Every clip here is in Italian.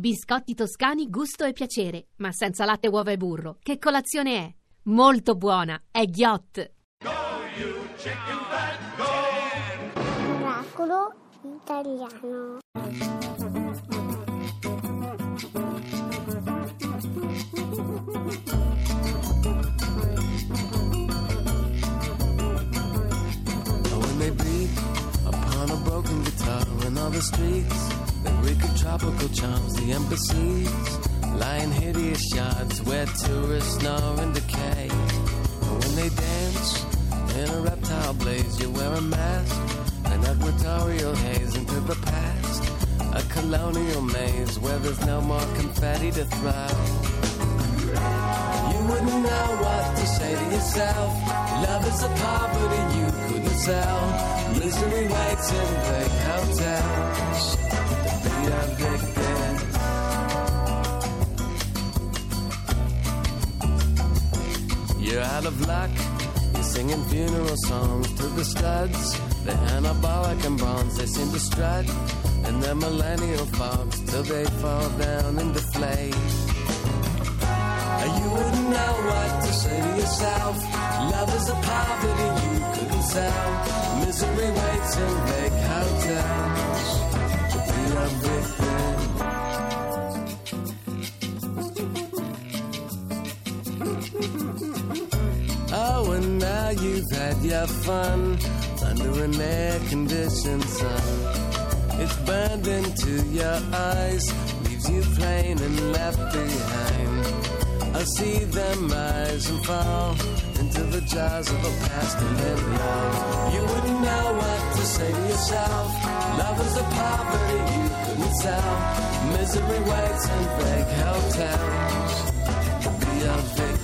Biscotti toscani gusto e piacere, ma senza latte, uova e burro. Che colazione è? Molto buona, è ghiott. Miracolo italiano. when they beat upon a broken guitar in all the streets, tropical charms, the embassies lie in hideous yards where tourists snore and decay. And when they dance in a reptile blaze, you wear a mask, an equatorial haze into the past, a colonial maze where there's no more confetti to throw. You wouldn't know what to say to yourself. Love is a poverty you couldn't sell. Misery waits in big hotels. You're out of luck. You're singing funeral songs to the studs. The anabolic and bronze, they seem to strut. And their millennial fogs till they fall down and deflate. You wouldn't know what to say to yourself. Love is a poverty you couldn't sell. Misery waits in big hotels be a you've had your fun under an air-conditioned sun. It's burned into your eyes, leaves you plain and left behind. I see them rise and fall into the jaws of a past and live long. You wouldn't know what to say to yourself. Love is a poverty you couldn't sell. Misery waits in big hotels be a victim.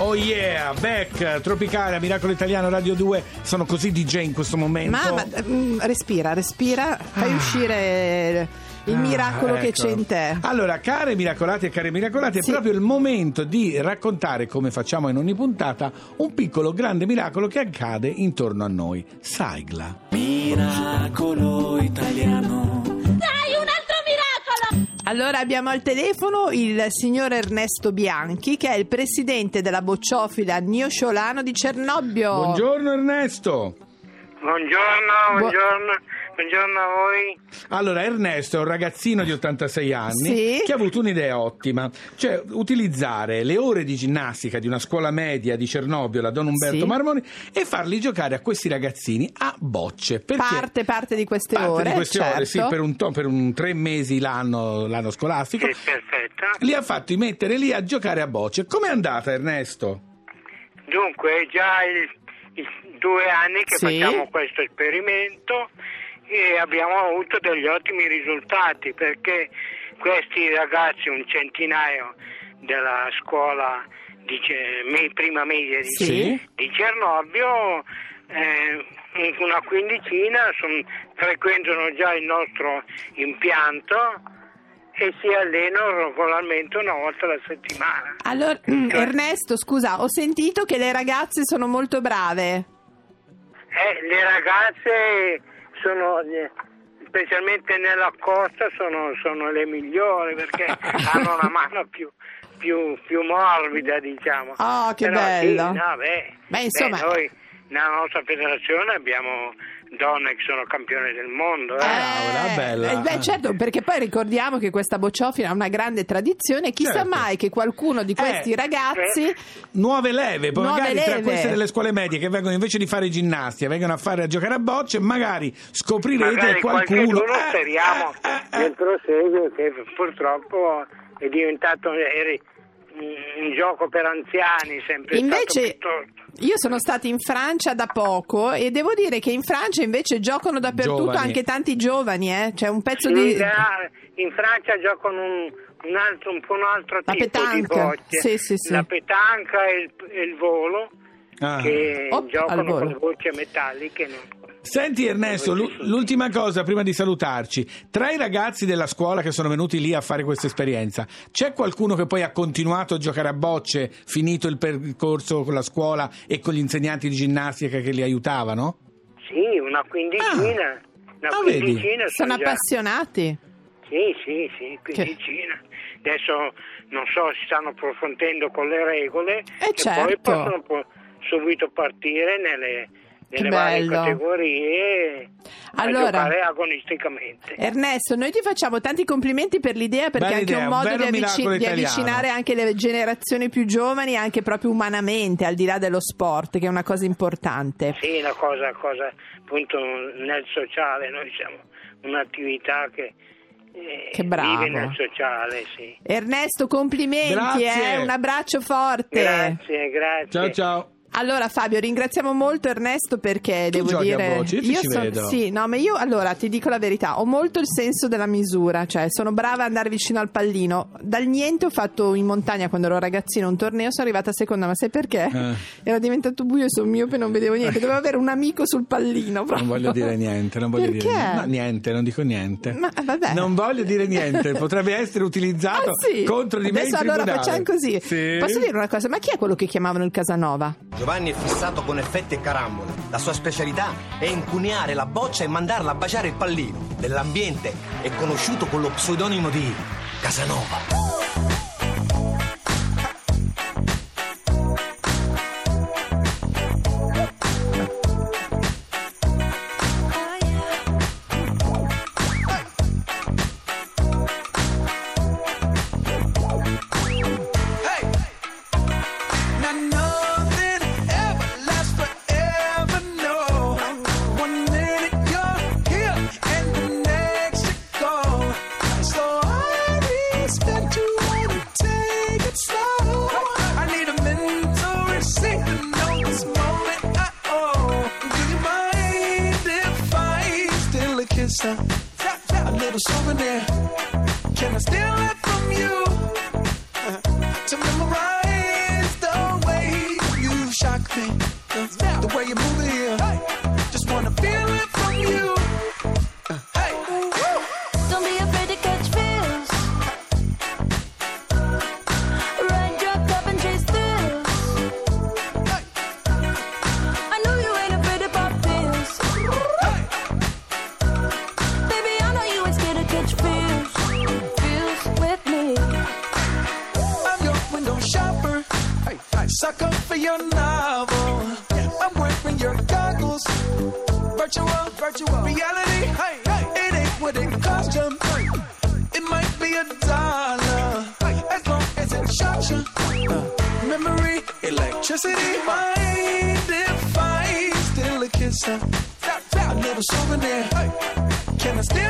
Oh yeah, Beck, Tropicale, Miracolo Italiano, Radio 2, sono così DJ in questo momento. Ma, ma, mm, respira, respira, fai uscire il Ah, miracolo che ecco. c'è in te. Allora, care miracolate e care miracolate, Sì. è proprio il momento di raccontare, come facciamo in ogni puntata, un piccolo grande miracolo che accade intorno a noi. Saigla. Miracolo italiano. Allora abbiamo al telefono il signor Ernesto Bianchi, che è il presidente della bocciofila Niosciolano di Cernobbio. Buongiorno Ernesto. Buongiorno, buongiorno, buongiorno a voi. Allora, Ernesto è un ragazzino di 86 anni Sì. che ha avuto un'idea ottima, cioè utilizzare le ore di ginnastica di una scuola media di Cernobbio, la Don Umberto Sì. Marmoni, e farli giocare a questi ragazzini a bocce. Perché Parte, parte di queste parte ore, di queste ore, sì, certo. per un, to- per un tre mesi l'anno, l'anno scolastico, Sì, perfetto. li ha fatti mettere lì a giocare a bocce. Com'è andata Ernesto? Dunque, è già il, il due anni che Sì. facciamo questo esperimento e abbiamo avuto degli ottimi risultati perché questi ragazzi, un centinaio della scuola di prima media di, Sì. di Cernobbio, eh, una quindicina son- frequentano già il nostro impianto e si allenano regolarmente una volta alla settimana. Allora, mm, Ernesto, scusa, ho sentito che le ragazze sono molto brave. Eh, le ragazze sono, eh, specialmente nella costa, sono, sono le migliori perché hanno una mano più, più, più morbida, diciamo. Ah, che Però, bello. Sì, no, beh, Beh, insomma- noi nella nostra federazione abbiamo donne che sono campione del mondo. Eh. Cavolo, bella. eh, beh, certo, perché poi ricordiamo che questa bocciofila ha una grande tradizione. Chissà Certo. mai che qualcuno di questi Eh, ragazzi. Nuove leve, poi Nuove magari tra leve. queste delle scuole medie che vengono invece di fare ginnastica, vengono a fare a giocare a bocce, magari scoprirete Magari qualcuno. Eh, speriamo eh, eh, eh. nel proseguo che purtroppo è diventato eri- un gioco per anziani sempre Invece, stato piuttosto io sono stata in Francia da poco e devo dire che in Francia invece giocano dappertutto Giovani. anche tanti giovani, eh? C'è un pezzo Sì, di. là, in Francia giocano un, un altro, un po' un altro La tipo di petanque. bocce. Sì, sì, sì. La petanca e il, e il volo Ah. che Oh, al giocano con bocce metalliche. non- Senti Ernesto, l'u- l'ultima cosa prima di salutarci. Tra i ragazzi della scuola che sono venuti lì a fare questa esperienza, c'è qualcuno che poi ha continuato a giocare a bocce, finito il percorso con la scuola e con gli insegnanti di ginnastica che li aiutavano? Sì, una quindicina. Una Ah, quindicina Sono già- appassionati. Sì, sì, sì, quindicina. Adesso non so, si stanno approfondendo con le regole Eh, e certo. poi possono po- subito partire nelle, Che nelle varie bello. categorie Allora- a giocare agonisticamente. Ernesto, noi ti facciamo tanti complimenti per l'idea perché Bella è anche idea, un un modo vero di, avvici- miracolo di avvicinare anche le generazioni più giovani, anche proprio umanamente, al di là dello sport, che è una cosa importante. Sì, una cosa, cosa appunto nel sociale, noi siamo un'attività che, eh, Che bravo. vive nel sociale, sì. Ernesto, complimenti, eh, un abbraccio forte. Grazie, grazie. Ciao ciao. Allora Fabio, ringraziamo molto Ernesto perché Tu devo dire voci, io ti ci son- vedo. sì, no, ma io allora ti dico la verità, ho molto il senso della misura, cioè sono brava ad andare vicino al pallino. Dal niente ho fatto in montagna quando ero ragazzino un torneo, sono arrivata seconda, ma sai perché? Eh. Era diventato buio e sono miope e non vedevo niente, dovevo avere un amico sul pallino. proprio. Non voglio dire niente, non voglio Perché? dire niente. No, niente, non dico niente. Ma, vabbè. Non voglio dire niente, potrebbe essere utilizzato Ah, sì? contro di me Adesso allora tribunale. facciamo così. Sì. Posso dire una cosa? Ma chi è quello che chiamavano il Casanova? Giovanni è fissato con effetti e carambole. La sua specialità è incuneare la boccia e mandarla a baciare il pallino. Nell'ambiente è conosciuto con lo pseudonimo di Casanova. A little souvenir. Can I steal it from you? Sucker for your novel. I'm wearing your goggles. Virtual, virtual reality. Hey, hey, it ain't what it cost you. It might be a dollar, as long as it shocks you. Uh, memory, electricity. Mind if I steal a kiss? A little souvenir. Can I steal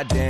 Goddamn,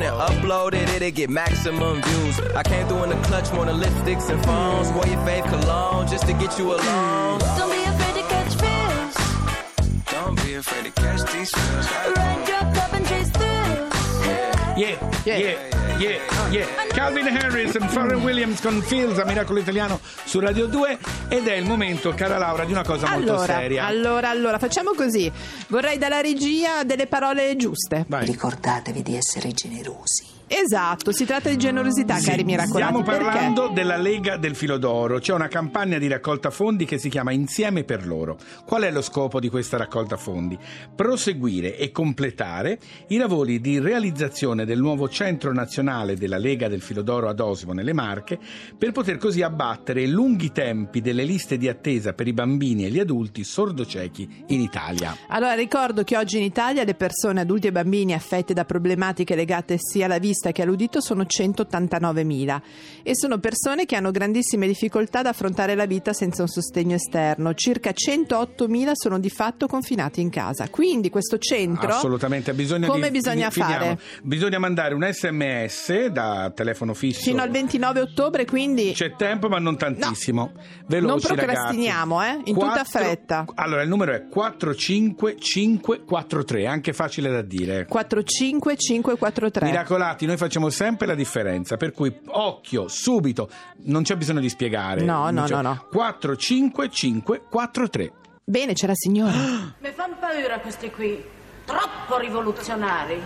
and upload it, it'll get maximum views. I came through in the clutch more than lipsticks and phones. Wore your fave cologne just to get you alone. Don't be afraid to catch fish. Don't be afraid to catch these feels. Ride your cup and chase thrills. Yeah, yeah, yeah, yeah. Calvin Harris e Pharrell Williams con Fields a Miracolo Italiano su Radio 2 ed è il momento, cara Laura, di una cosa molto Allora, seria. allora, allora, facciamo così. Vorrei dalla regia delle parole giuste. Vai. Ricordatevi di essere generosi. Esatto, si tratta di generosità, Sì, cari miracolati. Stiamo Perché? parlando della Lega del Filo d'Oro. C'è una campagna di raccolta fondi che si chiama Insieme per loro. Qual è lo scopo di questa raccolta fondi? Proseguire e completare i lavori di realizzazione del nuovo centro nazionale della Lega del Filo d'Oro ad Osimo nelle Marche per poter così abbattere i lunghi tempi delle liste di attesa per i bambini e gli adulti sordociechi in Italia. Allora, ricordo che oggi in Italia le persone, adulti e bambini affette da problematiche legate sia alla vista che all'udito sono 189.000 e sono persone che hanno grandissime difficoltà ad affrontare la vita senza un sostegno esterno. Circa 108.000 sono di fatto confinati in casa. Quindi questo centro Assolutamente, bisogna come di- bisogna finiamo. fare? Bisogna mandare un sms da telefono fisso Fino al 29 ottobre, quindi C'è tempo, ma non tantissimo. Veloci, Non procrastiniamo, eh, in tutta fretta. Allora, il numero è 45543, anche facile da dire. 45543. Miracolati, noi facciamo sempre la differenza, per cui occhio, subito, non c'è bisogno di spiegare. No, no, no, no. 45543. Bene, c'è la signora. Mi fanno paura questi qui, troppo rivoluzionari.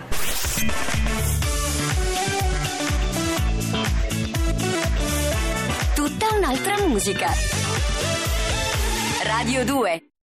Tutta un'altra musica. Radio 2